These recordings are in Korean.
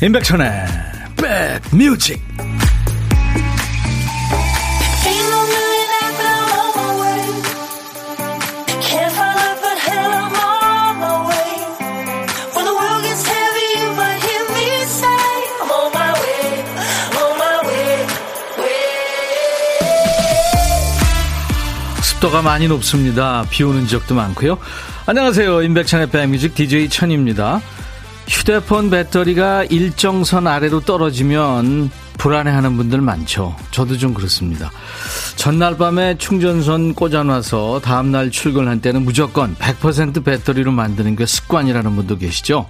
임백천의 백뮤직 습도가 많이 높습니다. 비 오는 지역도 많고요. 안녕하세요. 임백천의 백뮤직 DJ 천입니다. 휴대폰 배터리가 일정선 아래로 떨어지면 불안해하는 분들 많죠. 저도 좀 그렇습니다. 전날 밤에 충전선 꽂아놔서 다음날 출근할 때는 무조건 100% 배터리로 만드는 게 습관이라는 분도 계시죠.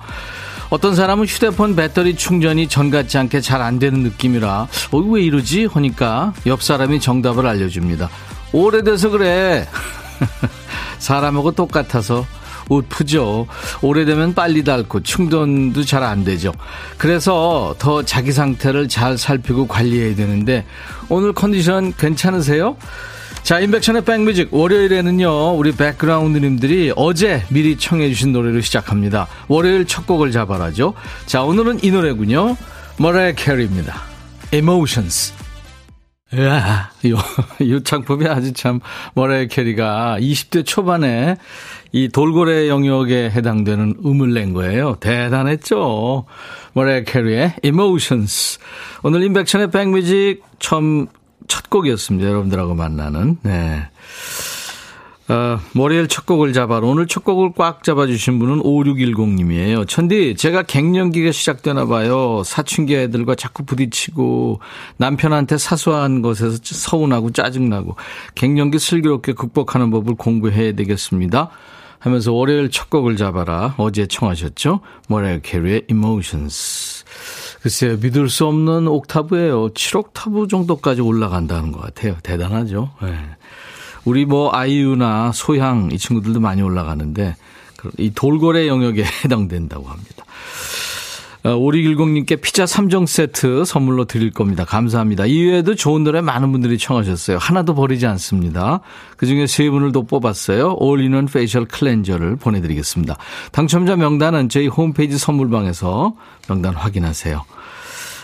어떤 사람은 휴대폰 배터리 충전이 전 같지 않게 잘 안 되는 느낌이라 어, 왜 이러지? 하니까 옆 사람이 정답을 알려줍니다. 오래돼서 그래. 사람하고 똑같아서 옷 푸죠. 오래되면 빨리 닳고 충전도 잘 안 되죠. 그래서 더 자기 상태를 잘 살피고 관리해야 되는데 오늘 컨디션 괜찮으세요? 자, 임백천의 백뮤직 월요일에는요. 우리 백그라운드님들이 어제 미리 청해 주신 노래로 시작합니다. 월요일 첫 곡을 잡아라죠. 자, 오늘은 이 노래군요. 머라이 캐리입니다. Emotions. 야, 이, 이 창법이 아주 참, 머라이 캐리가 20대 초반에 이 돌고래 영역에 해당되는 음을 낸 거예요. 대단했죠. 머라이 캐리의 Emotions. 오늘 임백천의 백뮤직 처음 첫 곡이었습니다. 여러분들하고 만나는. 네. 어, 월요일 첫 곡을 잡아 오늘 첫 곡을 꽉 잡아주신 분은 5610님이에요. 천디, 제가 갱년기가 시작되나 봐요. 사춘기 애들과 자꾸 부딪히고 남편한테 사소한 것에서 서운하고 짜증나고 갱년기 슬기롭게 극복하는 법을 공부해야 되겠습니다. 하면서 월요일 첫 곡을 잡아라. 어제 청하셨죠? 모레 캐리의 Emotions. 글쎄요, 믿을 수 없는 옥타브예요. 7옥타브 정도까지 올라간다는 것 같아요. 대단하죠? 네. 우리 뭐 아이유나 소향 이 친구들도 많이 올라가는데 이 돌고래 영역에 해당된다고 합니다. 5610님께 어, 피자 3종 세트 선물로 드릴 겁니다. 감사합니다. 이외에도 좋은 노래 많은 분들이 청하셨어요. 하나도 버리지 않습니다. 그중에 세 분을 더 뽑았어요. 올리원 페이셜 클렌저를 보내드리겠습니다. 당첨자 명단은 저희 홈페이지 선물방에서 명단 확인하세요.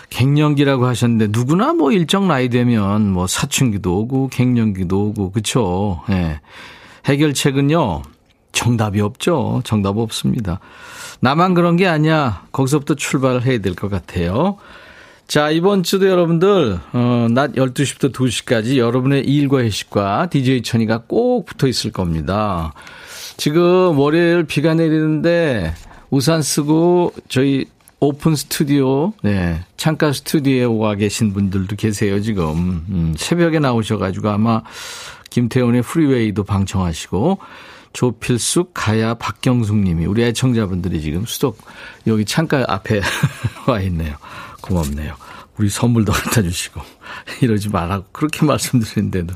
갱년기라고 하셨는데 누구나 뭐 일정 나이 되면 뭐 사춘기도 오고 갱년기도 오고 그쵸? 예. 네. 해결책은요. 정답이 없죠. 정답 없습니다. 나만 그런 게 아니야. 거기서부터 출발을 해야 될 것 같아요. 자, 이번 주도 여러분들, 어, 낮 12시부터 2시까지 여러분의 일과 회식과 DJ 천이가 꼭 붙어 있을 겁니다. 지금 월요일 비가 내리는데 우산 쓰고 저희 오픈 스튜디오, 네, 창가 스튜디오에 와 계신 분들도 계세요, 지금. 음, 새벽에 나오셔가지고 아마 김태훈의 프리웨이도 방청하시고, 조필숙, 가야, 박경숙 님이 우리 애청자분들이 지금 수두룩 여기 창가 앞에 와 있네요. 고맙네요. 우리 선물도 갖다 주시고 이러지 말라고 그렇게 말씀드리는데도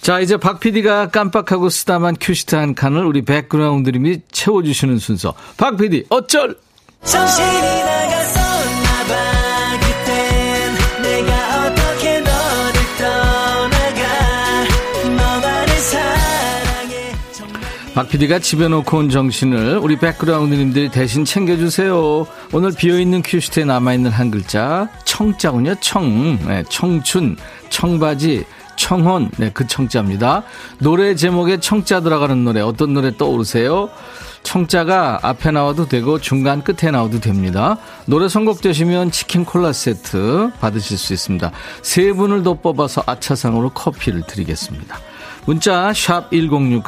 자, 이제 박 PD가 깜빡하고 쓰다만 큐시트 한 칸을 우리 백그라운드님이 채워주시는 순서. 박 PD, 어쩔! 박 PD가 집에 놓고 온 정신을 우리 백그라운드님들이 대신 챙겨주세요. 오늘 비어있는 큐시트에 남아있는 한 글자 청자군요. 청, 네, 청춘, 청바지, 청혼, 네, 그 청자입니다. 노래 제목에 청자 들어가는 노래 어떤 노래 떠오르세요? 청자가 앞에 나와도 되고 중간 끝에 나와도 됩니다. 노래 선곡되시면 치킨 콜라 세트 받으실 수 있습니다. 세 분을 더 뽑아서 아차상으로 커피를 드리겠습니다. 문자 1061,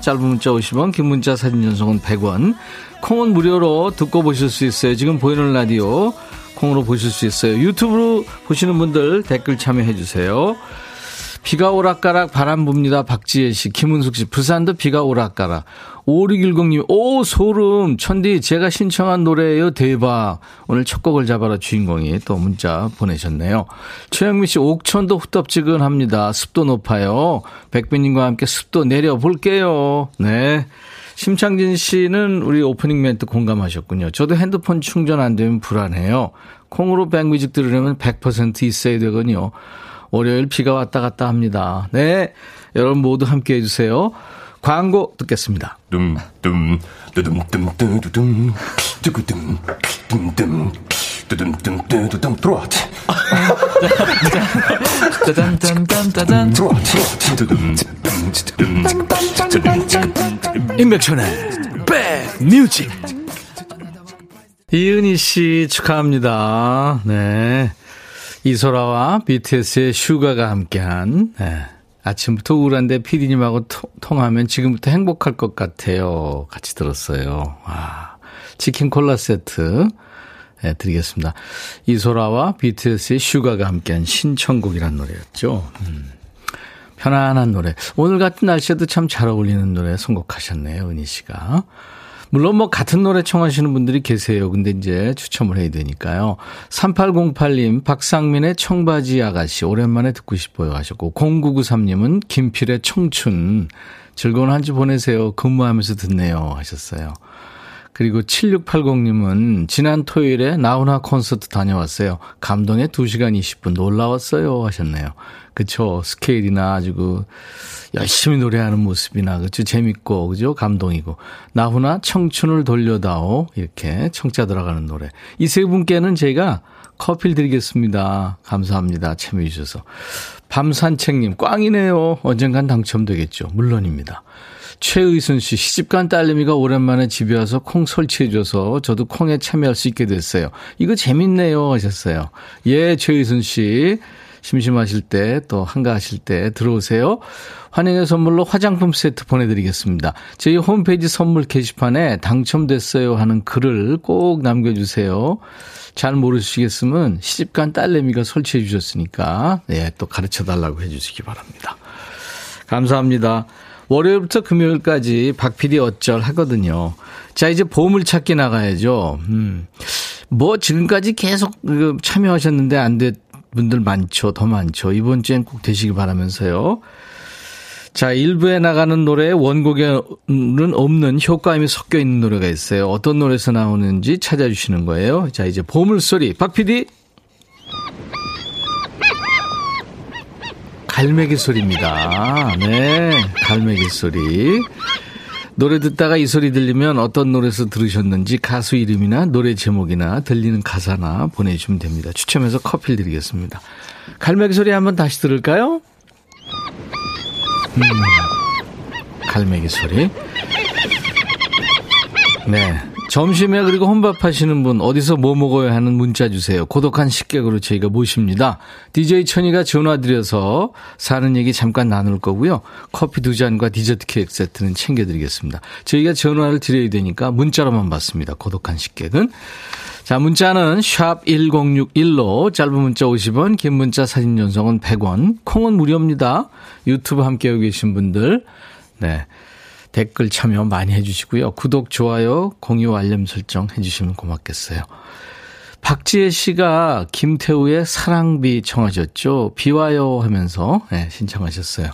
짧은 문자 50원, 긴 문자 사진 전송은 100원. 콩은 무료로 듣고 보실 수 있어요. 지금 보이는 라디오 콩으로 보실 수 있어요. 유튜브로 보시는 분들 댓글 참여해 주세요. 비가 오락가락 바람 붑니다. 박지혜 씨, 김은숙 씨, 부산도 비가 오락가락. 5610님, 오, 소름. 천디, 제가 신청한 노래예요. 대박. 오늘 첫 곡을 잡아라 주인공이 또 문자 보내셨네요. 최영민 씨, 옥천도 후덥지근합니다. 습도 높아요. 백빈님과 함께 습도 내려볼게요. 네. 심창진 씨는 우리 오프닝 멘트 공감하셨군요. 저도 핸드폰 충전 안 되면 불안해요. 콩으로 백뮤직 들으려면 100% 있어야 되거든요. 월요일 비가 왔다 갔다 합니다. 네. 여러분 모두 함께 해주세요. 광고 듣겠습니다. 둠둠 두둠 둠두두둠 두구둠 둠둠 뚜둥뚜둥뚜둥 들어와. 짜잔짠짠짠. 들어와. 임백천의 백뮤직. 이은희 씨 축하합니다. 네. 이소라와 BTS의 슈가가 함께한 네. 아침부터 우울한데 피디님하고 통하면 지금부터 행복할 것 같아요. 같이 들었어요. 와. 치킨 콜라 세트 네, 드리겠습니다. 이소라와 BTS의 슈가가 함께한 신청곡이란 노래였죠. 음. 편안한 노래. 오늘 같은 날씨에도 참 잘 어울리는 노래 선곡하셨네요, 은희 씨가. 물론 뭐 같은 노래 청하시는 분들이 계세요. 근데 이제 추첨을 해야 되니까요. 3808님, 박상민의 청바지 아가씨, 오랜만에 듣고 싶어요 하셨고, 0993님은 김필의 청춘, 즐거운 한 주 보내세요. 근무하면서 듣네요 하셨어요. 그리고 7680님은 지난 토요일에 나훈아 콘서트 다녀왔어요. 감동의 2시간 20분 놀라웠어요 하셨네요. 그쵸. 스케일이나 아주 그 열심히 노래하는 모습이나 그죠. 재밌고 그죠. 감동이고. 나훈아 청춘을 돌려다오 이렇게 청자 들어가는 노래. 이 세 분께는 제가 커피를 드리겠습니다. 감사합니다. 참여해 주셔서. 밤산책님 꽝이네요. 언젠간 당첨되겠죠. 물론입니다. 최의순 씨, 시집간 딸내미가 오랜만에 집에 와서 콩 설치해줘서 저도 콩에 참여할 수 있게 됐어요. 이거 재밌네요. 하셨어요. 예, 최의순 씨. 심심하실 때 또 한가하실 때 들어오세요. 환영의 선물로 화장품 세트 보내드리겠습니다. 저희 홈페이지 선물 게시판에 당첨됐어요 하는 글을 꼭 남겨주세요. 잘 모르시겠으면 시집간 딸내미가 설치해 주셨으니까 예, 또 가르쳐 달라고 해 주시기 바랍니다. 감사합니다. 월요일부터 금요일까지 박 PD 어쩔 하거든요. 자, 이제 보물 찾기 나가야죠. 음. 뭐 지금까지 계속 그 참여하셨는데 안 된 분들 많죠. 더 많죠. 이번 주엔 꼭 되시기 바라면서요. 자, 일부에 나가는 노래에 원곡에는 없는 효과음이 섞여 있는 노래가 있어요. 어떤 노래에서 나오는지 찾아주시는 거예요. 자, 이제 보물소리. 박 PD. 갈매기 소리입니다. 네, 갈매기 소리. 노래 듣다가 이 소리 들리면 어떤 노래에서 들으셨는지 가수 이름이나 노래 제목이나 들리는 가사나 보내주시면 됩니다. 추첨해서 커피를 드리겠습니다. 갈매기 소리 한번 다시 들을까요? 음, 갈매기 소리. 네. 점심에 그리고 혼밥 하시는 분 어디서 뭐 먹어야 하는 문자 주세요. 고독한 식객으로 저희가 모십니다. DJ 천이가 전화 드려서 사는 얘기 잠깐 나눌 거고요. 커피 두 잔과 디저트 케이크 세트는 챙겨드리겠습니다. 저희가 전화를 드려야 되니까 문자로만 받습니다. 고독한 식객은. 자, 문자는 샵 1061로 짧은 문자 50원, 긴 문자 사진 전송은 100원, 콩은 무료입니다. 유튜브 함께하고 계신 분들. 네. 댓글 참여 많이 해주시고요. 구독, 좋아요, 공유, 알림 설정 해주시면 고맙겠어요. 박지혜 씨가 김태우의 사랑비 청하셨죠. 비와요 하면서 네, 신청하셨어요.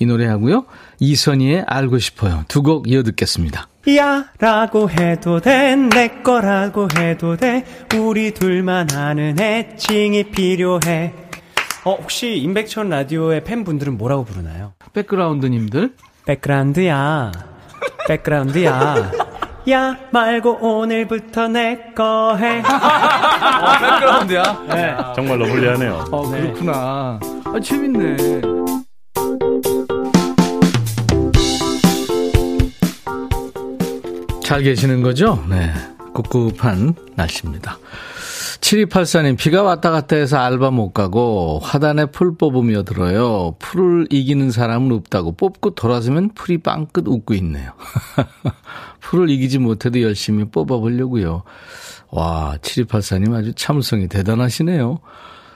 이 노래 하고요. 이선희의 알고 싶어요. 두 곡 이어 듣겠습니다. 야 라고 해도 돼 내 거라고 해도 돼 우리 둘만 아는 애칭이 필요해 어 혹시 임백천 라디오의 팬분들은 뭐라고 부르나요? 백그라운드님들 백그라운드야. 백그라운드야. 야 말고 오늘부터 내 거 해. 어, 백그라운드야. 네. 정말로 불리하네요. 어, 그렇구나. 아, 재밌네. 잘 계시는 거죠? 네. 꿉꿉한 날씨입니다. 7284님, 비가 왔다 갔다 해서 알바 못 가고 화단에 풀 뽑으며 들어요. 풀을 이기는 사람은 없다고 뽑고 돌아서면 풀이 빵끝 웃고 있네요. 풀을 이기지 못해도 열심히 뽑아보려고요. 와, 7284님 아주 참성이 대단하시네요.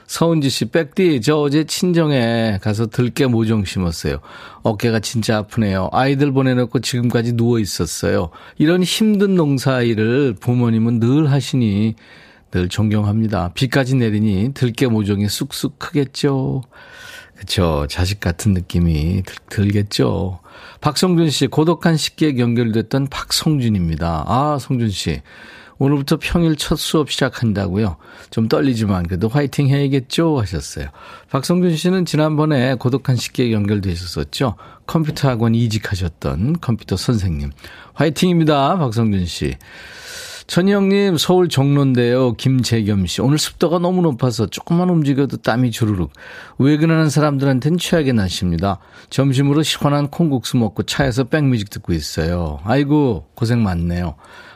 서은지 씨, 백디, 저 어제 친정에 가서 들깨 모종 심었어요. 어깨가 진짜 아프네요. 아이들 보내놓고 지금까지 누워 있었어요. 이런 힘든 농사 일을 부모님은 늘 하시니 늘 존경합니다. 비까지 내리니 들깨 모종이 쑥쑥 크겠죠. 그쵸. 자식 같은 느낌이 들, 겠죠 박성준 씨, 고독한 식기에 연결됐던 박성준입니다. 아, 성준 씨. 오늘부터 평일 첫 수업 시작한다고요. 좀 떨리지만 그래도 화이팅 해야겠죠 하셨어요. 박성준 씨는 지난번에 고독한 식기에 연결되셨었죠. 컴퓨터 학원 이직하셨던 컴퓨터 선생님. 화이팅입니다. 박성준 씨. 전희영님, 서울 종로인데요. 김재겸 씨. 오늘 습도가 너무 높아서 조금만 움직여도 땀이 주르륵. 외근하는 사람들한테는 최악의 날씨입니다. 점심으로 시원한 콩국수 먹고 차에서 백뮤직 듣고 있어요. 아이고, 고생 많네요.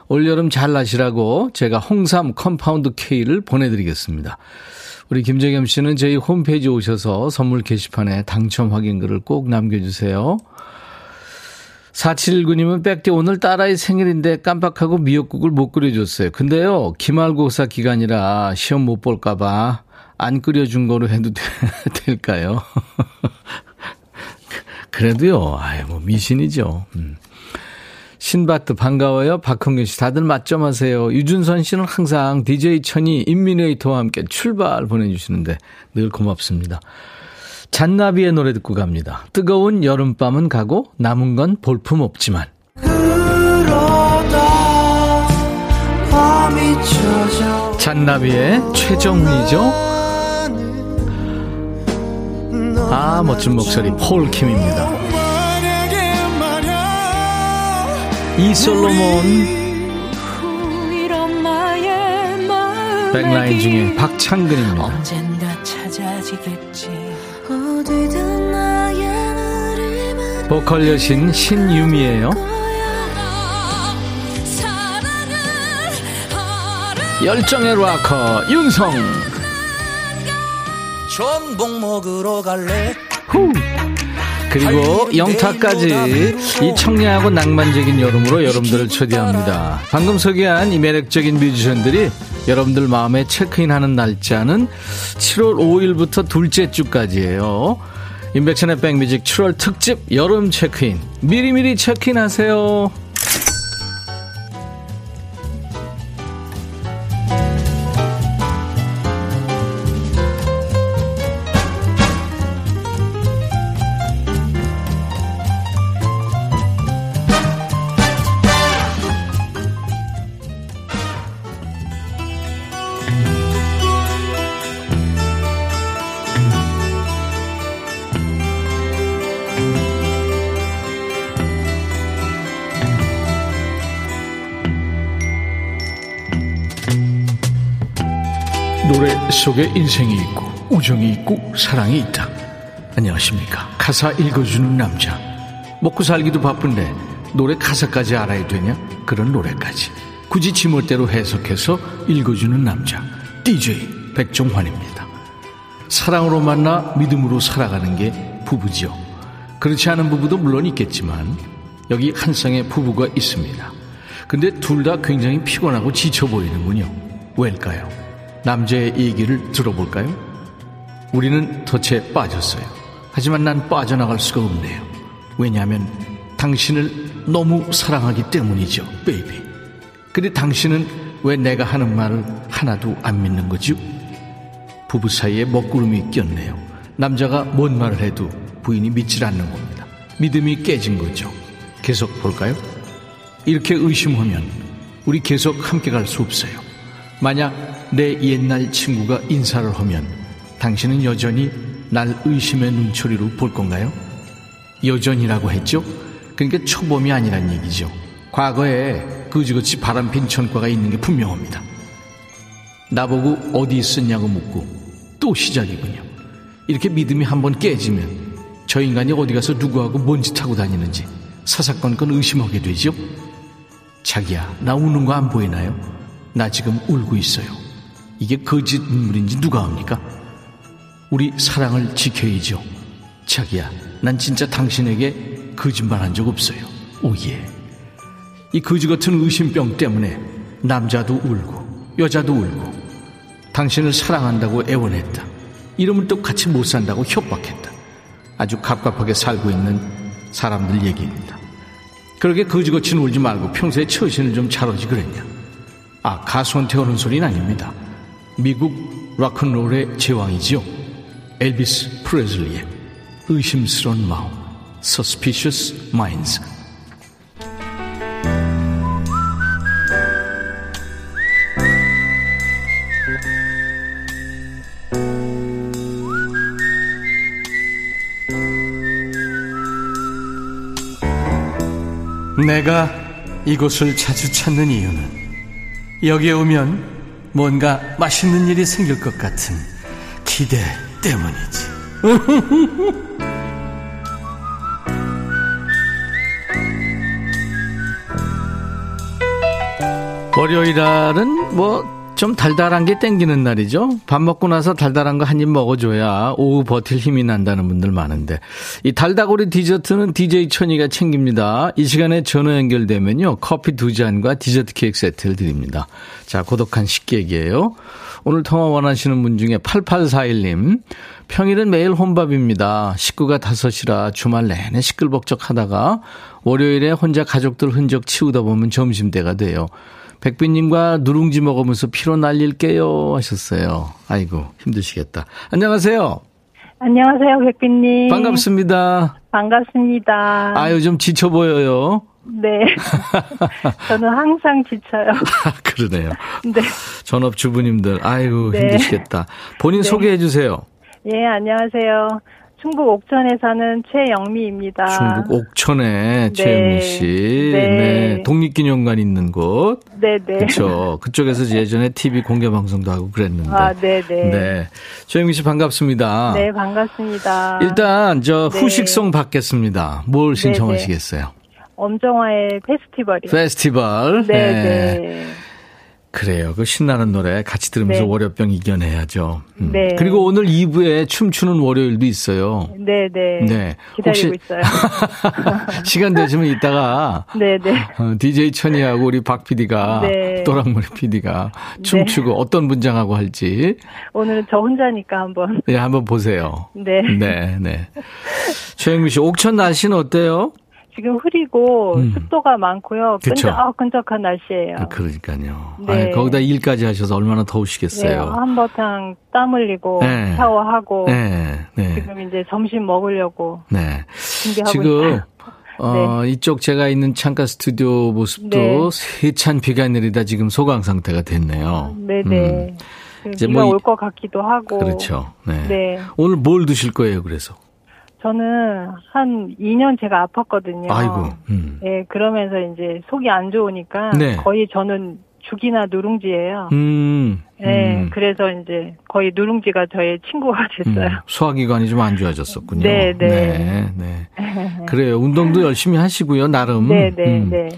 올여름 잘 나시라고 제가 홍삼 컴파운드 K를 보내드리겠습니다. 우리 김재겸 씨는 저희 홈페이지 오셔서 선물 게시판에 당첨 확인글을 꼭 남겨주세요. 4719님은 백디 오늘 딸아이 생일인데 깜빡하고 미역국을 못 끓여줬어요. 근데요, 기말고사 기간이라 시험 못 볼까봐 안 끓여준 거로 해도 되, 될까요? 그래도요, 아유, 뭐 미신이죠. 음. 신바트 반가워요. 박흥균 씨 다들 맞점 하세요. 유준선 씨는 항상 DJ 천이 인미네이터와 함께 출발 보내주시는데 늘 고맙습니다. 잔나비의 노래 듣고 갑니다. 뜨거운 여름밤은 가고 남은 건 볼품 없지만. 잔나비의 최정훈이죠. 아 멋진 목소리 폴킴입니다. 이 솔로몬 백라인 중에 박창근입니다. 보컬 여신 신유미예요. 열정의 락커 윤성. 전복 먹으러 갈래. 후. 그리고 영타까지 이 청량하고 낭만적인 여름으로 여러분들을 초대합니다. 방금 소개한 이 매력적인 뮤지션들이 여러분들 마음에 체크인하는 날짜는 7월 5일부터 둘째 주까지예요. 인백천의 백뮤직 7월 특집 여름 체크인 미리미리 체크인하세요. 속에 인생이 있고 우정이 있고 사랑이 있다. 안녕하십니까. 가사 읽어주는 남자. 먹고 살기도 바쁜데 노래 가사까지 알아야 되냐? 그런 노래까지. 굳이 지멋대로 해석해서 읽어주는 남자. DJ 백종환입니다. 사랑으로 만나 믿음으로 살아가는 게 부부지요. 그렇지 않은 부부도 물론 있겠지만 여기 한 쌍의 부부가 있습니다. 근데 둘 다 굉장히 피곤하고 지쳐 보이는군요. 왜일까요? 남자의 얘기를 들어볼까요? 우리는 덫에 빠졌어요. 하지만 난 빠져나갈 수가 없네요. 왜냐하면 당신을 너무 사랑하기 때문이죠, 베이비. 근데 당신은 왜 내가 하는 말을 하나도 안 믿는 거죠? 부부 사이에 먹구름이 꼈네요. 남자가 뭔 말을 해도 부인이 믿질 않는 겁니다. 믿음이 깨진 거죠. 계속 볼까요? 이렇게 의심하면 우리 계속 함께 갈 수 없어요. 만약 내 옛날 친구가 인사를 하면 당신은 여전히 날 의심의 눈초리로 볼 건가요? 여전이라고 했죠? 그러니까 초범이 아니란 얘기죠. 과거에 그지그지 바람핀 전과가 있는 게 분명합니다. 나보고 어디 있었냐고 묻고 또 시작이군요. 이렇게 믿음이 한번 깨지면 저 인간이 어디 가서 누구하고 뭔 짓 하고 다니는지 사사건건 의심하게 되죠. 자기야, 나 우는 거 안 보이나요? 나 지금 울고 있어요. 이게 거짓 눈물인지 누가 합니까? 우리 사랑을 지켜야죠. 자기야, 난 진짜 당신에게 거짓말 한 적 없어요. 오예. 이 거지 같은 의심병 때문에 남자도 울고 여자도 울고 당신을 사랑한다고 애원했다. 이러면 또 같이 못 산다고 협박했다. 아주 갑갑하게 살고 있는 사람들 얘기입니다. 그렇게 거지같이 울지 말고 평소에 처신을 좀 잘하지 그랬냐. 아, 가수한테 오는 소리는 아닙니다. 미국 락큰롤의 제왕이지요. 엘비스 프레슬리의 의심스러운 마음, Suspicious Minds. 내가 이곳을 자주 찾는 이유는 여기에 오면 뭔가 맛있는 일이 생길 것 같은 기대 때문이지. 월요일 날은 뭐 좀 달달한 게 땡기는 날이죠. 밥 먹고 나서 달달한 거 한 입 먹어줘야 오후 버틸 힘이 난다는 분들 많은데 이 달다구리 디저트는 DJ 천이가 챙깁니다. 이 시간에 전화 연결되면요 커피 두 잔과 디저트 케이크 세트를 드립니다. 자 고독한 식객이에요. 오늘 통화 원하시는 분 중에 8841님 평일은 매일 혼밥입니다. 식구가 다섯이라 주말 내내 시끌벅적 하다가 월요일에 혼자 가족들 흔적 치우다 보면 점심때가 돼요. 백빈님과 누룽지 먹으면서 피로 날릴게요 하셨어요. 아이고 힘드시겠다. 안녕하세요. 안녕하세요, 백빈님. 반갑습니다. 반갑습니다. 아 요즘 지쳐 보여요. 네. 저는 항상 지쳐요. 그러네요. 네. 전업주부님들, 아이고, 네. 힘드시겠다. 본인 네. 소개해 주세요. 예, 안녕하세요. 충북 옥천에 사는 최영미입니다. 중국 옥천에 네. 최영민 씨. 네. 네. 독립기념관 있는 곳. 네, 네. 그렇죠. 그쪽에서 예전에 TV 공개 방송도 하고 그랬는데. 아, 네, 네. 네. 최영민 씨 반갑습니다. 네, 반갑습니다. 일단 저 네. 후식송 받겠습니다. 뭘 신청하시겠어요? 엄정화의 페스티벌이요. 페스티벌. 네, 네. 그래요. 그 신나는 노래 같이 들으면서 네. 월요병 이겨내야죠. 음. 네. 그리고 오늘 2부에 춤추는 월요일도 있어요. 네, 네. 네. 기다리고 혹시- 있어요. 시간 되시면 이따가 네, 네. 어, DJ 천이하고 우리 박 PD가 네. 또랑머리 PD가 춤추고 어떤 문장하고 할지 오늘은 저 혼자니까 한번. 네, 한번 보세요. 네. 네, 네. 최영미 씨, 옥천 날씨는 어때요? 지금 흐리고 음. 습도가 많고요. 그쵸. 끈적끈적한 날씨예요. 그러니까요. 네. 아이, 거기다 일까지 하셔서 얼마나 네, 더우시겠어요. 한바탕 땀 흘리고 네. 샤워하고 네, 네. 지금 이제 점심 먹으려고 네. 준비하고 지금 있어요. 어, 이쪽 제가 있는 창가 스튜디오 모습도 네. 세찬 비가 내리다 지금 소강 상태가 됐네요. 네네. 음, 이제 비가 뭐 이- 올것 같기도 하고. 그렇죠. 네. 네. 오늘 뭘 드실 거예요, 그래서? 저는 한 2년 제가 아팠거든요. 아이고, 음. 네, 그러면서 이제 속이 안 좋으니까 네. 거의 저는 죽이나 누룽지예요. 음. 네, 음. 그래서 이제 거의 누룽지가 저의 친구가 됐어요. 음, 소화기관이 좀 안 좋아졌었군요. 네, 네. 네, 네. 그래요. 운동도 열심히 하시고요, 나름. 네, 네, 음. 네.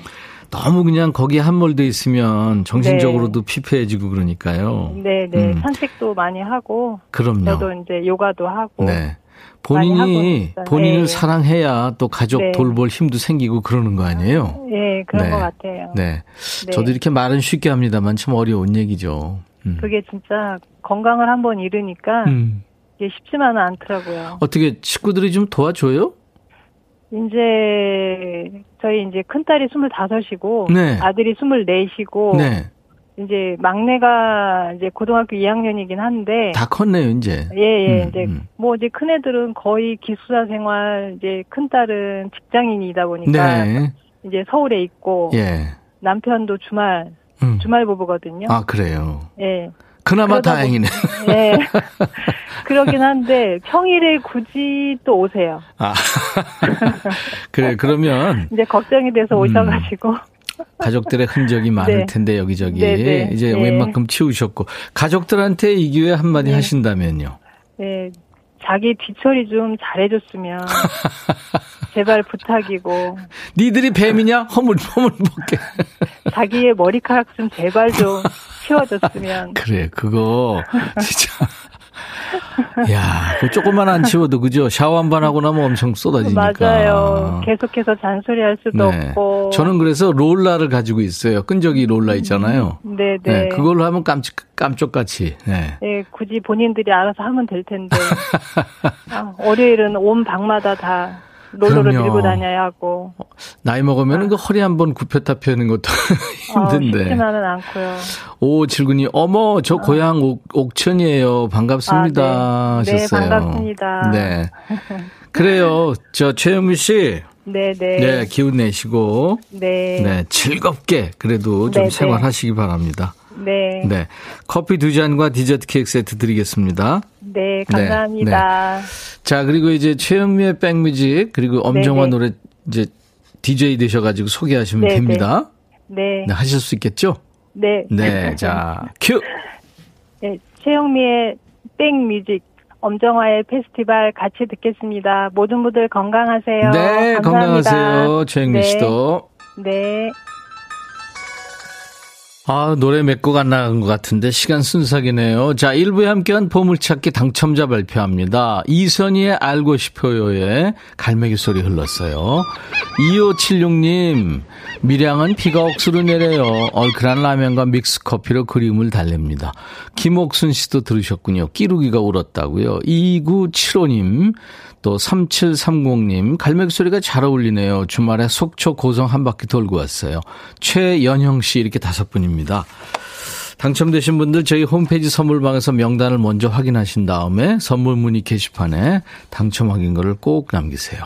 너무 그냥 거기에 함몰돼 있으면 정신적으로도 피폐해지고 그러니까요. 네, 네. 음. 산책도 많이 하고 그럼요. 저도 이제 요가도 하고 네. 본인이. 본인을 네. 사랑해야 또 가족 네. 돌볼 힘도 생기고 그러는 거 아니에요? 예, 그런 네. 것 같아요. 네. 네. 저도 이렇게 말은 쉽게 합니다만 참 어려운 얘기죠. 음. 그게 진짜 건강을 한번 잃으니까 음. 이게 쉽지만은 않더라고요. 어떻게 식구들이 좀 도와줘요? 이제 저희 이제 큰 딸이 25이고 네. 아들이 24이고 네. 이제 막내가 이제 고등학교 2학년이긴 한데 다 컸네요, 이제. 예, 예, 음, 이제 음. 뭐 이제 큰 애들은 거의 기숙사 생활, 이제 큰 딸은 직장인이다 보니까 네. 이제 서울에 있고 예. 남편도 주말 음. 주말 부부거든요. 아, 그래요. 예. 그나마 다행이네. 예. 그러긴 한데 평일에 굳이 또 오세요. 아. 그래, 그러면 이제 걱정이 돼서 음. 오셔가지고 가족들의 흔적이 많을 네. 텐데, 여기저기. 네, 네. 이제 네. 웬만큼 치우셨고. 가족들한테 이 기회에 한마디 네. 하신다면요. 예. 자기 뒤처리 좀 잘해줬으면 제발 부탁이고 니들이 뱀이냐? 허물, 허물 먹게. 자기의 머리카락 좀 제발 좀 치워줬으면 그래, 그거, 진짜. 야, 그 조금만 안 치워도, 그죠? 샤워 한 번 하고 나면 엄청 쏟아지니까. 맞아요. 계속해서 잔소리할 수도 네. 없고. 저는 그래서 롤라를 가지고 있어요. 끈적이 롤라 있잖아요. 네네. 네, 그걸로 하면 깜짝, 깜짝같이. 네. 예, 굳이 본인들이 알아서 하면 될 텐데. 아, 월요일은 온 방마다 다 롤러를 그럼요. 밀고 다녀야 하고. 나이 먹으면 그 허리 한번 굽혔다 펴는 것도 아, 힘든데. 쉽지만은 않고요. 오, 칠군이, 어머, 저 고향 옥, 옥천이에요. 반갑습니다. 아, 네. 네, 하셨어요. 반갑습니다. 네. 그래요. 저, 최영미 씨. 네네. 네, 기운 내시고. 네. 네, 즐겁게 그래도 좀 네, 네. 생활하시기 바랍니다. 네. 네. 커피 두 잔과 디저트 케이크 세트 드리겠습니다. 네, 감사합니다. 자, 그리고 이제 최영미의 백뮤직, 그리고 엄정화 네, 네. 노래 이제 DJ 되셔가지고 소개하시면 네, 됩니다. 네. 네, 하실 수 있겠죠? 네. 네, 자, 큐! 네, 최영미의 백뮤직, 엄정화의 페스티벌 같이 듣겠습니다. 모든 분들 건강하세요. 네, 감사합니다. 건강하세요. 최영미 네. 씨도. 네. 아, 노래 몇 곡 안 나간 것 같은데 시간 순삭이네요. 자, 1부에 함께한 보물찾기 당첨자 발표합니다. 이선희의 알고 싶어요에 갈매기 소리 흘렀어요. 2576님, 밀양은 비가 억수로 내려요. 얼큰한 라면과 믹스커피로 그림을 달랩니다. 김옥순 씨도 들으셨군요. 끼루기가 울었다고요. 2975님, 또 3730님, 갈매기 소리가 잘 어울리네요. 주말에 속초 고성 한 바퀴 돌고 왔어요. 최연형 씨 이렇게 다섯 분입니다. 당첨되신 분들 저희 홈페이지 선물방에서 명단을 먼저 확인하신 다음에 선물 문의 게시판에 당첨 확인글을 꼭 남기세요.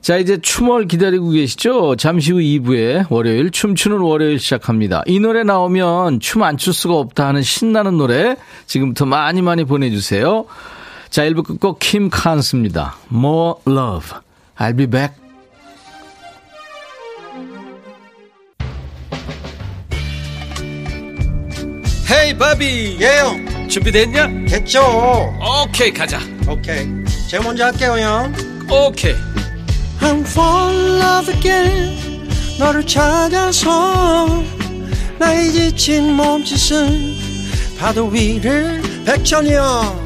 자, 이제 춤을 기다리고 계시죠? 잠시 후 2부에 월요일, 춤추는 월요일 시작합니다. 이 노래 나오면 춤 안 출 수가 없다 하는 신나는 노래 지금부터 많이 많이 보내주세요. 자, 1부 끝곡 킴 칸스입니다. More Love. I'll be back. 헤이 바비. 예영. 준비됐냐? 됐죠. 오케이 가자. 오케이. 제가 먼저 할게요 형. 오케이. I'm fall in love again. 너를 찾아서 나의 지친 몸짓은 파도 위를 백천이 형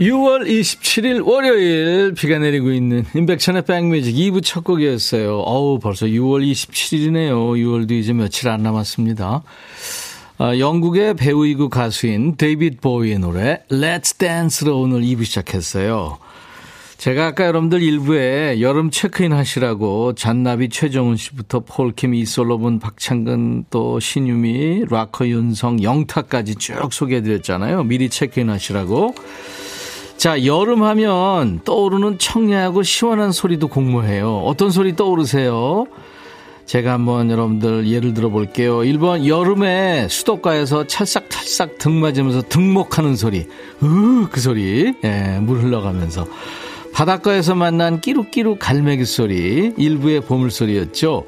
6월 27일 월요일 비가 내리고 있는 임백천의 백뮤직 2부 첫 곡이었어요. 어우 벌써 6월 27일이네요. 6월도 이제 며칠 안 남았습니다. 아, 영국의 배우이고 가수인 데이빗 보위의 노래 Let's Dance로 오늘 2부 시작했어요. 제가 아까 여러분들 1부에 여름 체크인 하시라고 잔나비 최정훈 씨부터 폴킴 이솔로몬 박창근 또 신유미 락커 윤성 영타까지 쭉 소개해드렸잖아요. 미리 체크인 하시라고. 자, 여름 하면 떠오르는 청량하고 시원한 소리도 공모해요. 어떤 소리 떠오르세요? 제가 한번 여러분들 예를 들어 볼게요. 1번, 여름에 수도가에서 찰싹찰싹 등 맞으면서 등목하는 소리. 으, 그 소리. 예, 물 흘러가면서. 바닷가에서 만난 끼룩끼룩 갈매기 소리. 일부의 보물 소리였죠.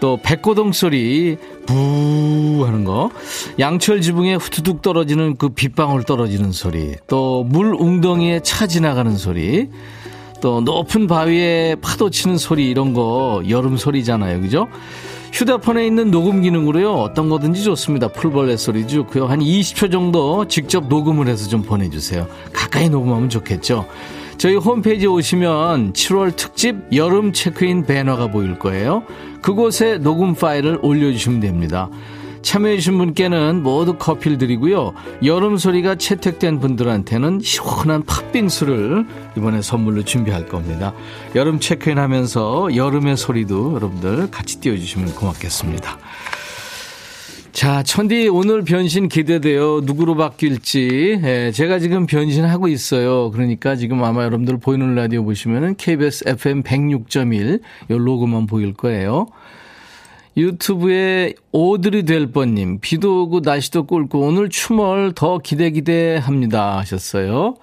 또 백고동 소리 부 하는 거. 양철 지붕에 후두둑 떨어지는 그 빗방울 떨어지는 소리. 또 물 웅덩이에 차 지나가는 소리. 또 높은 바위에 파도 치는 소리. 이런 거 여름 소리잖아요. 그죠? 휴대폰에 있는 녹음 기능으로요. 어떤 거든지 좋습니다. 풀벌레 소리 좋고요. 한 20초 정도 직접 녹음을 해서 좀 보내 주세요. 가까이 녹음하면 좋겠죠 저희 홈페이지에 오시면 7월 특집 여름 체크인 배너가 보일 거예요. 그곳에 녹음 파일을 올려주시면 됩니다. 참여해주신 분께는 모두 커피를 드리고요. 여름 소리가 채택된 분들한테는 시원한 팥빙수를 이번에 선물로 준비할 겁니다. 여름 체크인 하면서 여름의 소리도 여러분들 같이 띄워주시면 고맙겠습니다. 자, 천디 오늘 변신 기대돼요. 누구로 바뀔지. 예, 제가 지금 변신하고 있어요. 그러니까 지금 아마 여러분들 보이는 라디오 보시면은 KBS FM 106.1 요 로고만 보일 거예요. 유튜브에 오드리 될 뻔님, 비도 오고 날씨도 꿀고 오늘 춤을 더 기대 기대합니다 하셨어요.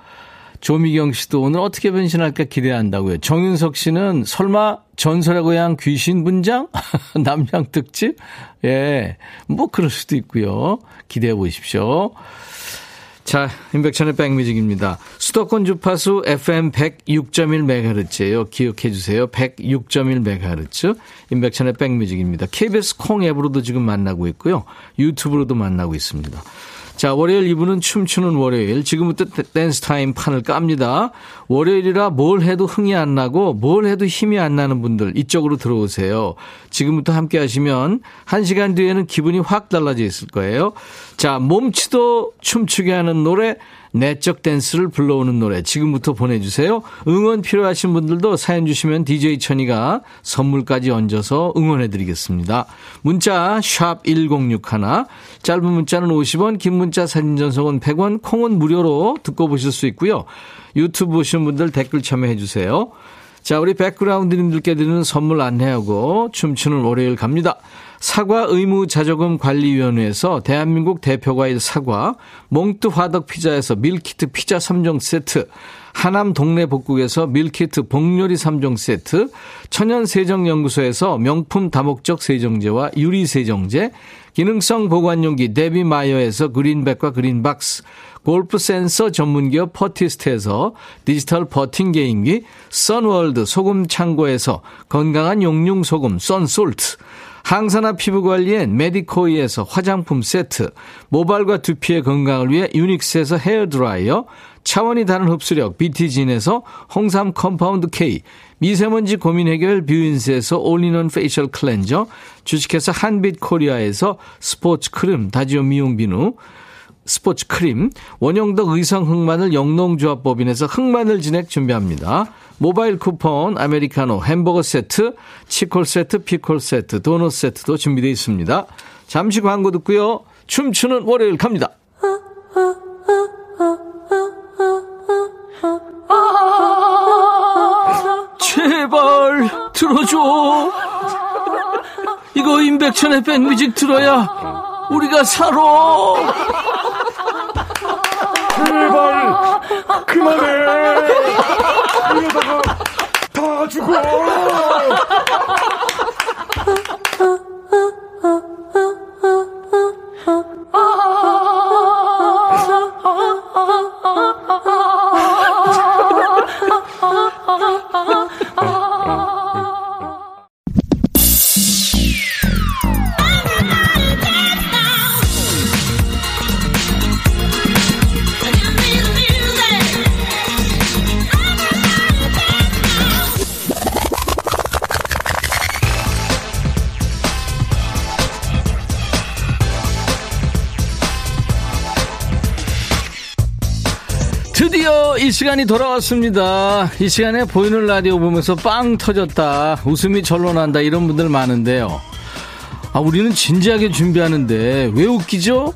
조미경 씨도 오늘 어떻게 변신할까 기대한다고요. 정윤석 씨는 설마 전설의 고향 귀신 분장? 남양 특집? 예. 뭐 그럴 수도 있고요. 기대해 보십시오. 자, 임백천의 백뮤직입니다. 수도권 주파수 FM 106.1MHz예요. 기억해 주세요. 106.1MHz. 임백천의 백뮤직입니다. KBS 콩 앱으로도 지금 만나고 있고요. 유튜브로도 만나고 있습니다. 자, 월요일 2부는 춤추는 월요일. 지금부터 댄스 타임 판을 깝니다. 월요일이라 뭘 해도 흥이 안 나고 뭘 해도 힘이 안 나는 분들 이쪽으로 들어오세요. 지금부터 함께 하시면 1시간 뒤에는 기분이 확 달라져 있을 거예요. 자, 몸치도 춤추게 하는 노래 내적 댄스를 불러오는 노래 지금부터 보내주세요. 응원 필요하신 분들도 사연 주시면 DJ 천이가 선물까지 얹어서 응원해드리겠습니다. 문자 1061, 짧은 문자는 50원, 긴 문자 사진 전송은 100원, 콩은 무료로 듣고 보실 수 있고요. 유튜브 보시는 분들 댓글 참여해주세요. 자, 우리 백그라운드님들께 드리는 선물 안내하고 춤추는 월요일 갑니다. 사과 의무 자조금 관리위원회에서 대한민국 대표과일 사과, 몽뚜 화덕 피자에서 밀키트 피자 3종 세트, 하남 동네 복국에서 밀키트 복요리 3종 세트, 천연 세정연구소에서 명품 다목적 세정제와 유리 세정제, 기능성 보관용기 데비마이어에서 그린백과 그린박스, 골프 센서 전문기업 퍼티스트에서 디지털 퍼팅 게임기, 선월드 소금 창고에서 건강한 용융 소금 썬솔트, 항산화 피부 관리엔 메디코이에서 화장품 세트, 모발과 두피의 건강을 위해 유닉스에서 헤어 드라이어, 차원이 다른 흡수력 BT진에서 홍삼 컴파운드 K, 미세먼지 고민 해결 뷰인스에서 올리원 페이셜 클렌저, 주식회사 한빛 코리아에서 스포츠 크림 다지오 미용 비누, 스포츠 크림, 원형덕 의성 흑마늘 영농조합법인에서 흑마늘 진액 준비합니다. 모바일 쿠폰, 아메리카노, 햄버거 세트, 치콜 세트, 피콜 세트, 도넛 세트도 준비되어 있습니다. 잠시 광고 듣고요. 춤추는 월요일 갑니다. 제발 들어줘. 이거 임백천의 백뮤직 들어야 우리가 살아. 제발 그만해. 이러다가 다 죽어. 이 시간이 돌아왔습니다. 이 시간에 보이는 라디오 보면서 빵 터졌다. 웃음이 절로 난다. 이런 분들 많은데요. 아, 우리는 진지하게 준비하는데 왜 웃기죠?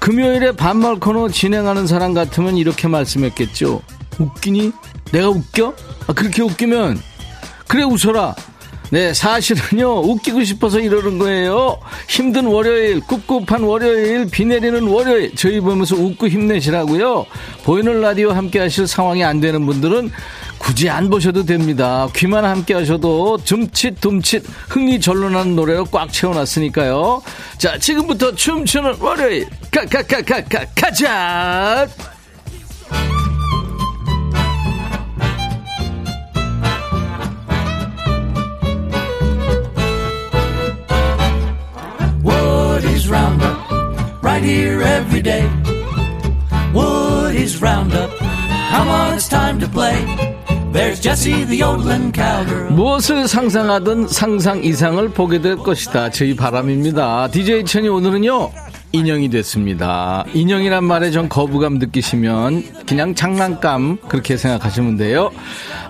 금요일에 반말 코너 진행하는 사람 같으면 이렇게 말씀했겠죠. 웃기니? 내가 웃겨? 아, 그렇게 웃기면 그래 웃어라. 네, 사실은요, 웃기고 싶어서 이러는 거예요. 힘든 월요일, 꿉꿉한 월요일, 비 내리는 월요일, 저희 보면서 웃고 힘내시라고요. 보이는 라디오 함께 하실 상황이 안 되는 분들은 굳이 안 보셔도 됩니다. 귀만 함께 하셔도 둠칫둠칫 흥이 절로 나는 노래로 꽉 채워놨으니까요. 자, 지금부터 춤추는 월요일, 가, 가, 가, 가, 가, 가자! Right here every day. Woody's Roundup, come on, it's time to play. There's Jessie the yodeling cowgirl. 무엇을 상상하든 상상 이상을 보게 될 것이다. 저희 바람입니다. DJ 천이 오늘은요. 인형이 됐습니다. 인형이란 말에 좀 거부감 느끼시면 그냥 장난감 그렇게 생각하시면 돼요.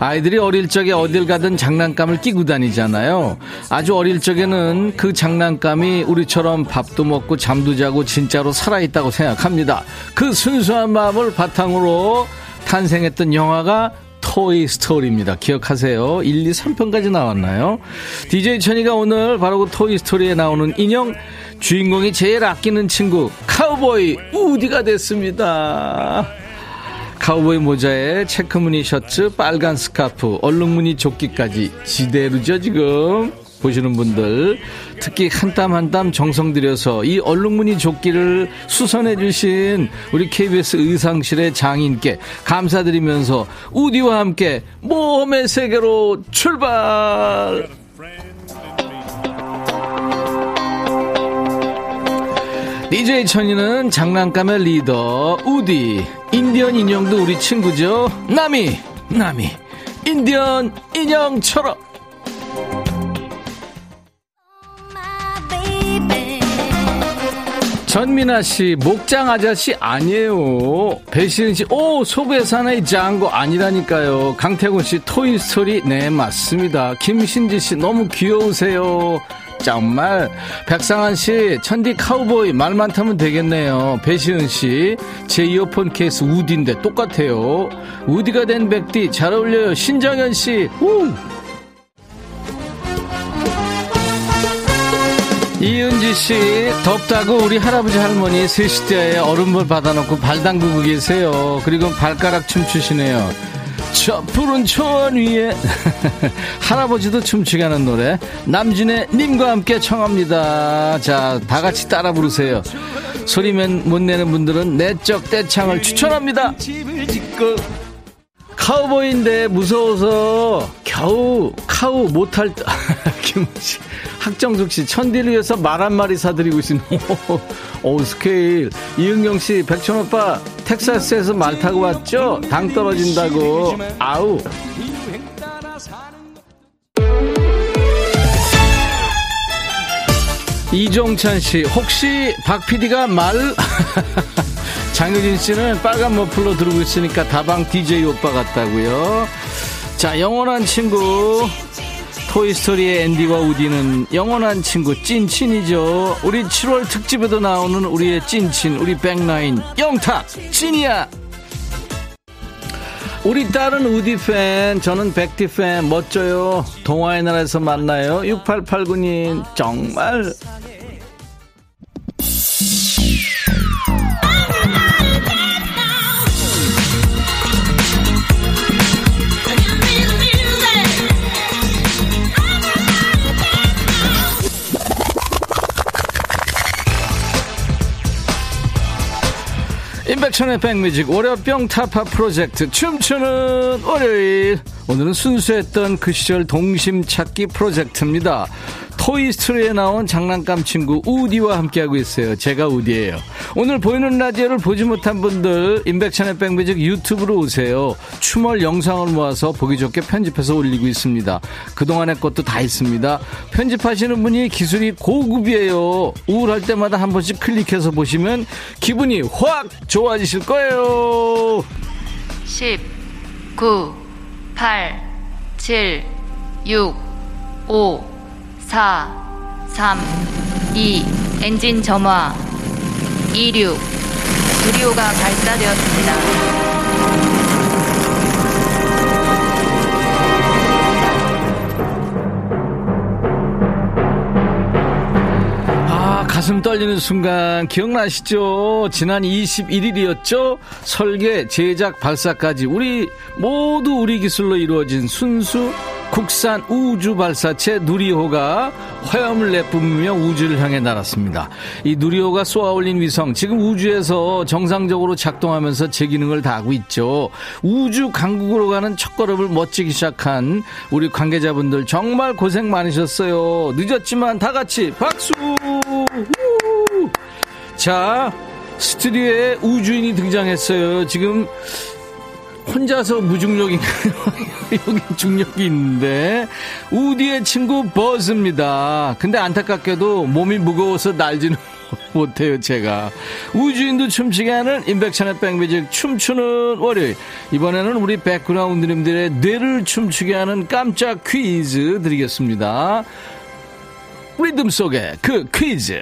아이들이 어릴 적에 어딜 가든 장난감을 끼고 다니잖아요. 아주 어릴 적에는 그 장난감이 우리처럼 밥도 먹고 잠도 자고 진짜로 살아있다고 생각합니다. 그 순수한 마음을 바탕으로 탄생했던 영화가 토이 스토리입니다. 기억하세요? 1, 2, 3편까지 나왔나요? DJ 천이가 오늘 바로 그 토이 스토리에 나오는 인형 주인공이 제일 아끼는 친구 카우보이 우디가 됐습니다. 카우보이 모자에 체크무늬 셔츠, 빨간 스카프, 얼룩무늬 조끼까지 지대로죠 지금. 보시는 분들 특히 한 땀 한 땀 정성 들여서 이 얼룩무늬 조끼를 수선해 주신 우리 KBS 의상실의 장인께 감사드리면서 우디와 함께 모험의 세계로 출발! DJ 천이는 장난감의 리더 우디 인디언 인형도 우리 친구죠? 나미 나미 인디언 인형처럼 전민아 씨, 목장 아저씨 아니에요. 배시은 씨, 오, 소배 사나이 짱거 아니라니까요. 강태군 씨, 토이스토리, 네, 맞습니다. 김신지 씨, 너무 귀여우세요. 정말. 백상한 씨, 천디 카우보이, 말만 타면 되겠네요. 배시은 씨, 제 이어폰 케이스 우디인데 똑같아요. 우디가 된 백디, 잘 어울려요. 신정현 씨, 우! 이은지 씨, 덥다고 우리 할아버지 할머니 세시대에 얼음물 받아놓고 발 담그고 계세요. 그리고 발가락 춤추시네요. 저 푸른 초원 위에 할아버지도 춤추게 하는 노래 남진의 님과 함께 청합니다. 자, 다 같이 따라 부르세요. 소리면 못 내는 분들은 내적 떼창을 추천합니다. 카우보이인데 무서워서 겨우 카우 못할 때 김씨 학정숙 씨 천디를 위해서 말 한 마리 사드리고 있는 오 스케일. 이은경 씨 백천 오빠 텍사스에서 말 타고 왔죠? 당 떨어진다고. 아우. 이종찬 씨 혹시 박 PD가 말 장효진 씨는 빨간 머플러 들고 있으니까 다방 DJ 오빠 같다고요. 자, 영원한 친구 토이스토리의 앤디와 우디는 영원한 친구 찐친이죠. 우리 7월 특집에도 나오는 우리의 찐친 우리 백라인 영탁 찐이야. 우리 딸은 우디 팬, 저는 백디 팬, 멋져요. 동화의 나라에서 만나요. 6889님, 정말 임백천의 백뮤직 월요병 타파 프로젝트 춤추는 월요일. 오늘은 순수했던 그 시절 동심 찾기 프로젝트입니다 토이스토리에 나온 장난감 친구 우디와 함께하고 있어요. 제가 우디예요. 오늘 보이는 라디오를 보지 못한 분들 인백천의 백뮤직 유튜브로 오세요. 춤을 영상을 모아서 보기 좋게 편집해서 올리고 있습니다. 그동안의 것도 다 있습니다. 편집하시는 분이 기술이 고급이에요. 우울할 때마다 한 번씩 클릭해서 보시면 기분이 확 좋아지실 거예요. 10, 9, 8, 7, 6, 5, 4, 3, 2, 엔진 점화, 26, 누리호가 발사되었습니다. 아, 가슴 떨리는 순간 기억나시죠? 지난 21일이었죠? 설계, 제작, 발사까지 우리 모두 우리 기술로 이루어진 순수 국산 우주 발사체 누리호가 화염을 내뿜으며 우주를 향해 날았습니다. 이 누리호가 쏘아올린 위성 지금 우주에서 정상적으로 작동하면서 제 기능을 다하고 있죠. 우주 강국으로 가는 첫걸음을 멋지게 시작한 우리 관계자분들 정말 고생 많으셨어요. 늦었지만 다 같이 박수! 우! 자, 스튜디오에 우주인이 등장했어요. 지금 혼자서 무중력인가요? 여기 중력이 있는데. 우디의 친구 버즈입니다. 근데 안타깝게도 몸이 무거워서 날지는 못해요 제가. 우주인도 춤추게 하는 인백천의 백뮤직 춤추는 월요일. 이번에는 우리 백그라운드님들의 뇌를 춤추게 하는 깜짝 퀴즈 드리겠습니다. 리듬 속의 그 퀴즈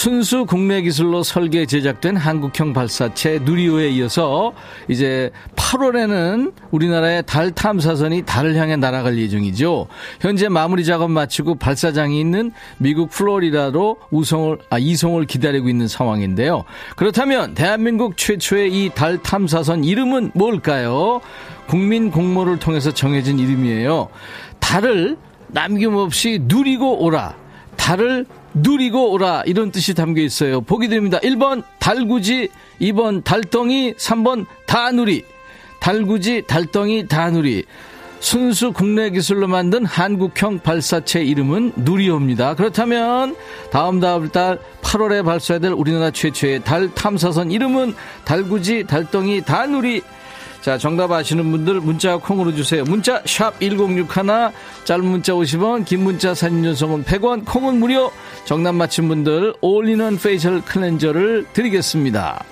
순수 국내 기술로 설계 제작된 한국형 발사체 누리호에 이어서 이제 8월에는 우리나라의 달 탐사선이 달을 향해 날아갈 예정이죠. 현재 마무리 작업 마치고 발사장이 있는 미국 플로리다로 우송을 아 이송을 기다리고 있는 상황인데요. 그렇다면 대한민국 최초의 이 달 탐사선 이름은 뭘까요? 국민 공모를 통해서 정해진 이름이에요. 달을 남김없이 누리고 오라. 달을 누리고 오라 이런 뜻이 담겨 있어요. 보기 드립니다. 1번 달구지, 2번 달덩이, 3번 다누리. 달구지, 달덩이, 다누리. 순수 국내 기술로 만든 한국형 발사체 이름은 누리호입니다. 그렇다면 다음 다음 달 8월에 발사될 우리나라 최초의 달 탐사선 이름은 달구지, 달덩이, 다누리. 자, 정답 아시는 분들 문자 콩으로 주세요. 문자 샵 1061, 짧은 문자 50원, 긴 문자 사진 전송은 100원, 콩은 무료. 정답 맞힌 분들 올리원 페이셜 클렌저를 드리겠습니다.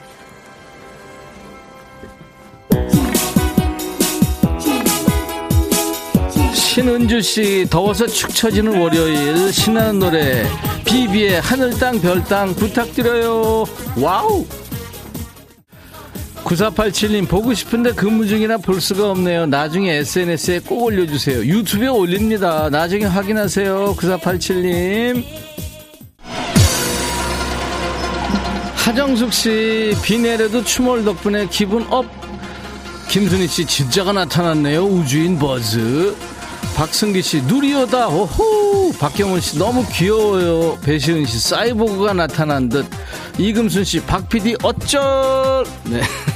신은주 씨, 더워서 축 처지는 월요일, 신나는 노래, 비비의 하늘 땅 별땅 부탁드려요. 와우! 9487님, 보고 싶은데 근무 중이라 볼 수가 없네요. 나중에 SNS에 꼭 올려주세요. 유튜브에 올립니다. 나중에 확인하세요. 9487님. 하정숙 씨, 비 내려도 춤월 덕분에 기분 up. 김순희 씨, 진짜가 나타났네요. 우주인 버즈. 박승기 씨, 누리호다. 오호. 박경훈 씨, 너무 귀여워요. 배시은 씨, 사이보그가 나타난 듯. 이금순 씨, 박 PD 어쩔. 네.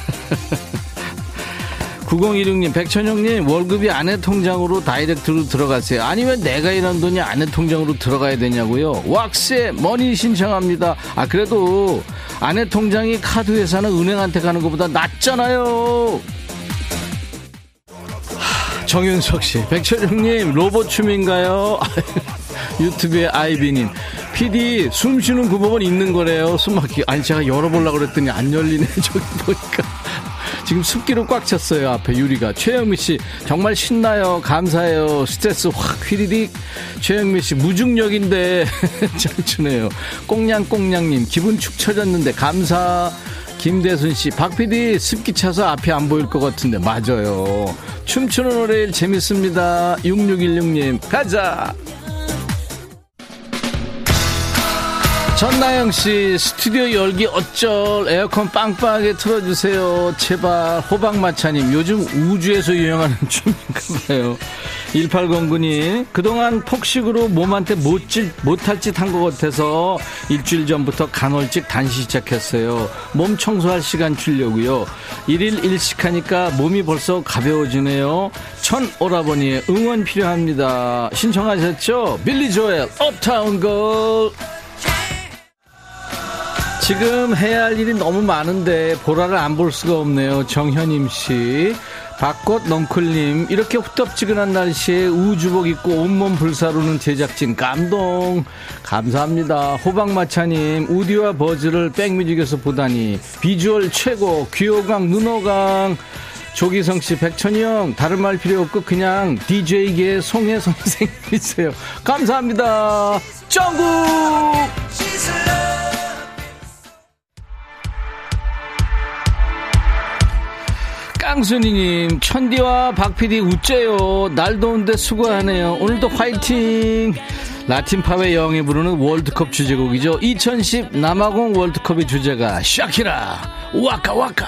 9016님, 백천영님, 월급이 아내 통장으로 direct로 들어가세요. 아니 면 내가 일한 돈이 아내 통장으로 들어가야 되냐고요. 왁스의 money 신청합니다. 아, 그래도 아내 통장이 카드 회사는 은행한테 가는 것보다 낫잖아요. 하, 정윤석 씨, 백천영님, 로봇 춤인가요? 유튜브에 아이비님, PD, 숨 쉬는 구멍은 있는 거래요. 숨 막히. 아니, 제가 열어보려고 그랬더니 안 열리네. 저기 보니까. 지금 습기로 꽉 찼어요. 앞에 유리가. 최영미 씨, 정말 신나요. 감사해요. 스트레스 확 휘리릭. 최영미 씨, 무중력인데 잘 추네요. 꽁냥꽁냥님, 기분 축 처졌는데 감사. 김대순 씨, 박 PD 습기 차서 앞이 안 보일 것 같은데 맞아요. 춤추는 노래 재밌습니다. 6616님, 가자. 전나영 씨 스튜디오 열기 어쩔 에어컨 빵빵하게 틀어주세요. 제발 호박마차님 요즘 우주에서 유행하는 춤인가봐요. 1809님 그동안 폭식으로 몸한테 못질, 못할 짓 한 것 같아서 일주일 전부터 간헐직 단식 시작했어요. 몸 청소할 시간 주려고요. 1일 1식 하니까 몸이 벌써 가벼워지네요. 천 오라버니의 응원 필요합니다. 신청하셨죠? 빌리 조엘 업타운 걸 지금 해야 할 일이 너무 많은데 보라를 안 볼 수가 없네요. 정현임 씨. 박꽃 넝클님 이렇게 후텁지근한 날씨에 우주복 입고 온몸 불사르는 제작진 감동. 감사합니다. 호박마차님 우디와 버즈를 백뮤직에서 보다니. 비주얼 최고. 귀호강 눈호강. 조기성 씨 백천이 형. 다른 말 필요 없고 그냥 DJ계 송혜 선생님이세요. 감사합니다. 정국 깡순이님, 천디와 박PD 우째요. 날 더운데 수고하네요. 오늘도 화이팅! 라틴팝의 영이 부르는 월드컵 주제곡이죠. 2010 남아공 월드컵의 주제가 샤키라, 와카 와카.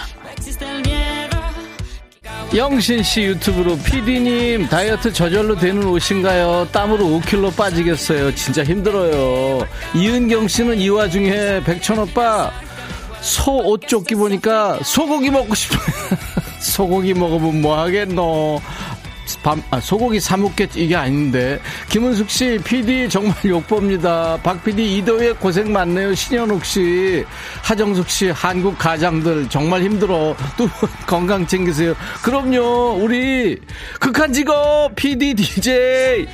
영신 씨 유튜브로 PD님 다이어트 저절로 되는 옷인가요? 땀으로 5kg 빠지겠어요. 진짜 힘들어요. 이은경 씨는 이 와중에 백천 오빠 소옷 쫓기 보니까 소고기 먹고 싶어요. 소고기 먹으면 뭐 하겠노. 밤, 아, 소고기 사먹겠지. 이게 아닌데. 김은숙 씨 PD 정말 욕봅니다. 박 PD 이도에 고생 많네요. 신현욱 씨. 하정숙 씨 한국 가장들 정말 힘들어. 또 건강 챙기세요. 그럼요. 우리 극한 직업 PD DJ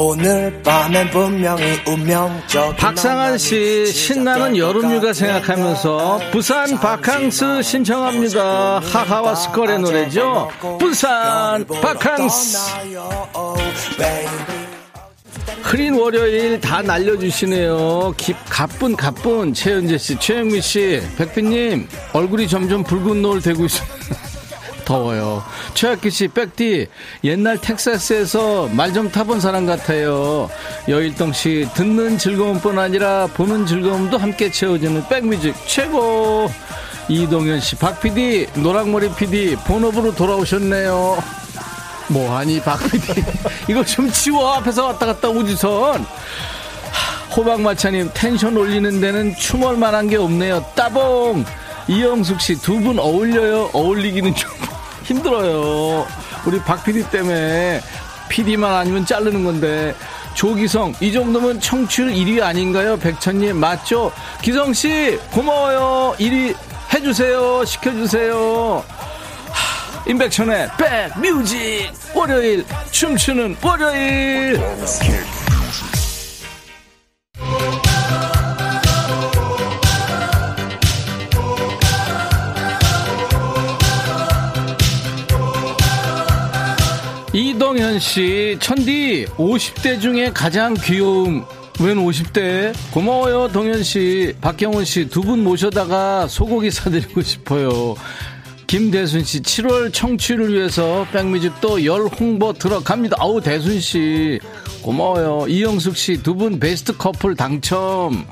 오늘 밤엔 분명히 운명적 박상한 씨 신나는 여름휴가 생각하면서 부산 바캉스 신청합니다. 하하와 스컬의 노래죠. 부산 바캉스. 흐린 월요일 다 날려주시네요. 기, 가뿐 가뿐 최은재 씨, 최영미 씨, 백빈님 얼굴이 점점 붉은 노을 되고 있어요. 더워요. 최학기 씨, 백디, 옛날 텍사스에서 말 좀 타본 사람 같아요. 여일동 씨, 듣는 즐거움뿐 아니라 보는 즐거움도 함께 채워주는 백뮤직 최고! 이동현 씨, 박 PD, 노랑머리 PD, 본업으로 돌아오셨네요. 뭐하니, 박 PD. 이거 좀 치워. 앞에서 왔다 갔다 우주선. 호박마차님, 텐션 올리는 데는 춤만 한 게 없네요. 따봉! 이영숙 씨, 두 분 어울려요? 어울리기는 좀. 힘들어요. 우리 박 PD 때문에 PD만 아니면 자르는 건데. 조기성, 이 정도면 청취율 1위 아닌가요? 백천님, 맞죠? 기성 씨, 고마워요. 1위 해주세요. 시켜주세요. 하, 임백천의 백뮤직 월요일 춤추는 월요일 이동현 씨, 천디, 50대 중에 가장 귀여움. 웬 50대? 고마워요, 동현 씨. 박경훈 씨, 두 분 모셔다가 소고기 사드리고 싶어요. 김대순 씨, 7월 청취를 위해서 백뮤직 또열 홍보 들어갑니다. 아우, 대순 씨. 고마워요. 이영숙 씨, 두 분 베스트 커플 당첨.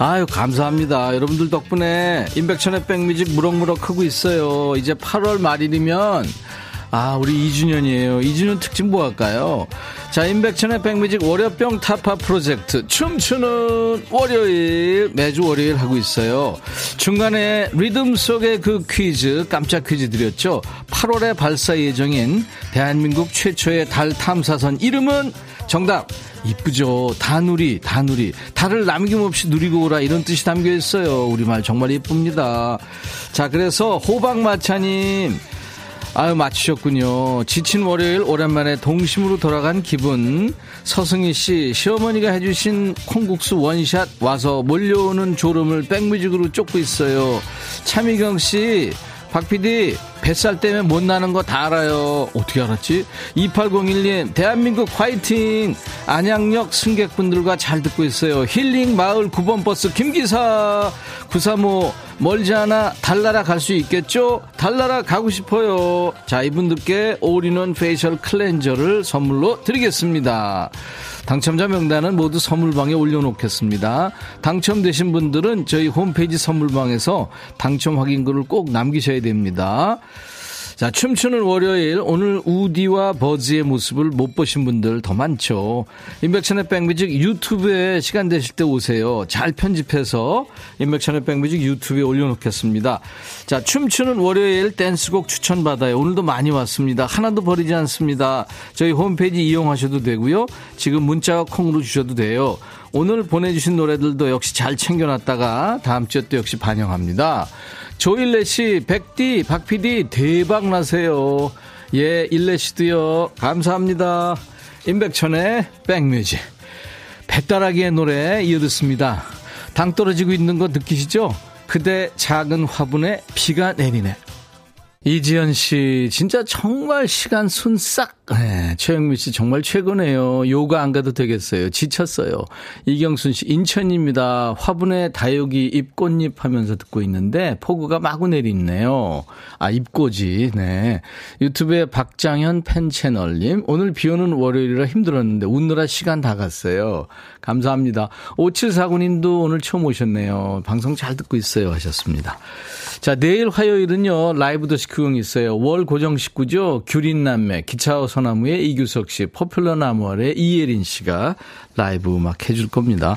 아유, 감사합니다. 여러분들 덕분에 임백천의 백뮤직 무럭무럭 크고 있어요. 이제 8월 말일이면 아, 우리 2주년이에요. 2주년 특집 뭐 할까요? 자, 임백천의 백뮤직 월요병 타파 프로젝트 춤추는 월요일 매주 월요일 하고 있어요. 중간에 리듬 속의 그 퀴즈 깜짝 퀴즈 드렸죠. 8월에 발사 예정인 대한민국 최초의 달 탐사선 이름은 정답 이쁘죠. 다누리, 다누리. 달을 남김없이 누리고 오라 이런 뜻이 담겨 있어요. 우리말 정말 예쁩니다. 자, 그래서 호박마차님 아유, 맞추셨군요. 지친 월요일 오랜만에 동심으로 돌아간 기분. 서승희 씨, 시어머니가 해주신 콩국수 one shot 와서 몰려오는 졸음을 백뮤직으로 쫓고 있어요. 차미경 씨, 박 PD, 뱃살 때문에 못 나는 거 다 알아요. 어떻게 알았지? 2801님, 대한민국 화이팅! 안양역 승객분들과 잘 듣고 있어요. 힐링 마을 9번 버스 김기사 935 멀지 않아 달나라 갈 수 있겠죠? 달나라 가고 싶어요. 자, 이분들께 all-in-one facial cleanser를 선물로 드리겠습니다. 당첨자 명단은 모두 선물방에 올려놓겠습니다. 당첨되신 분들은 저희 홈페이지 선물방에서 당첨 확인글을 꼭 남기셔야 됩니다. 자, 춤추는 월요일 오늘 우디와 버즈의 모습을 못 보신 분들 더 많죠. 인백천의 백뮤직 유튜브에 시간 되실 때 오세요. 잘 편집해서 인백천의 백뮤직 유튜브에 올려놓겠습니다. 자, 춤추는 월요일 댄스곡 추천받아요. 오늘도 많이 왔습니다. 하나도 버리지 않습니다. 저희 홈페이지 이용하셔도 되고요. 지금 문자와 콩으로 주셔도 돼요. 오늘 보내주신 노래들도 역시 잘 챙겨놨다가 다음 주에 또 역시 반영합니다. 조일레 씨, 백디, 박피디 대박 나세요. 예, 일레 씨도요. 감사합니다. 임백천의 백뮤직. 배따라기의 노래 이어 듣습니다. 당 떨어지고 있는 거 느끼시죠? 그대 작은 화분에 비가 내리네. 이지연 씨, 진짜 정말 시간 순 싹. 네, 최영미 씨 정말 최고네요. 요가 안 가도 되겠어요. 지쳤어요. 이경순 씨, 인천입니다. 화분에 다육이 잎꽃잎 하면서 듣고 있는데 폭우가 마구 내리네요. 아, 잎꽃이, 네. 유튜브에 박장현 팬 채널님, 오늘 비 오는 월요일이라 힘들었는데 웃느라 시간 다 갔어요. 감사합니다. 5749님도 오늘 처음 오셨네요. 방송 잘 듣고 있어요. 하셨습니다. 자, 내일 화요일은요, 라이브도 식후경 있어요. 월 고정 식구죠. 규린남매, 기차와 소나무의 이규석 씨, 포플러 나무 아래의 이예린 씨가 라이브 음악 해줄 겁니다.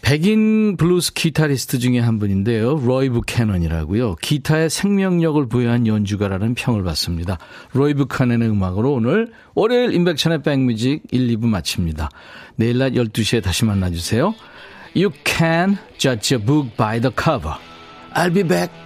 백인 블루스 기타리스트 중에 한 분인데요. 로이 부캐넌이라고요. 기타에 생명력을 부여한 연주가라는 평을 받습니다. 로이 부캐넌의 음악으로 오늘 월요일 인백천의 백뮤직 1, 2부 마칩니다. 내일 낮 12시에 다시 만나주세요. You can judge a book by the cover. I'll be back.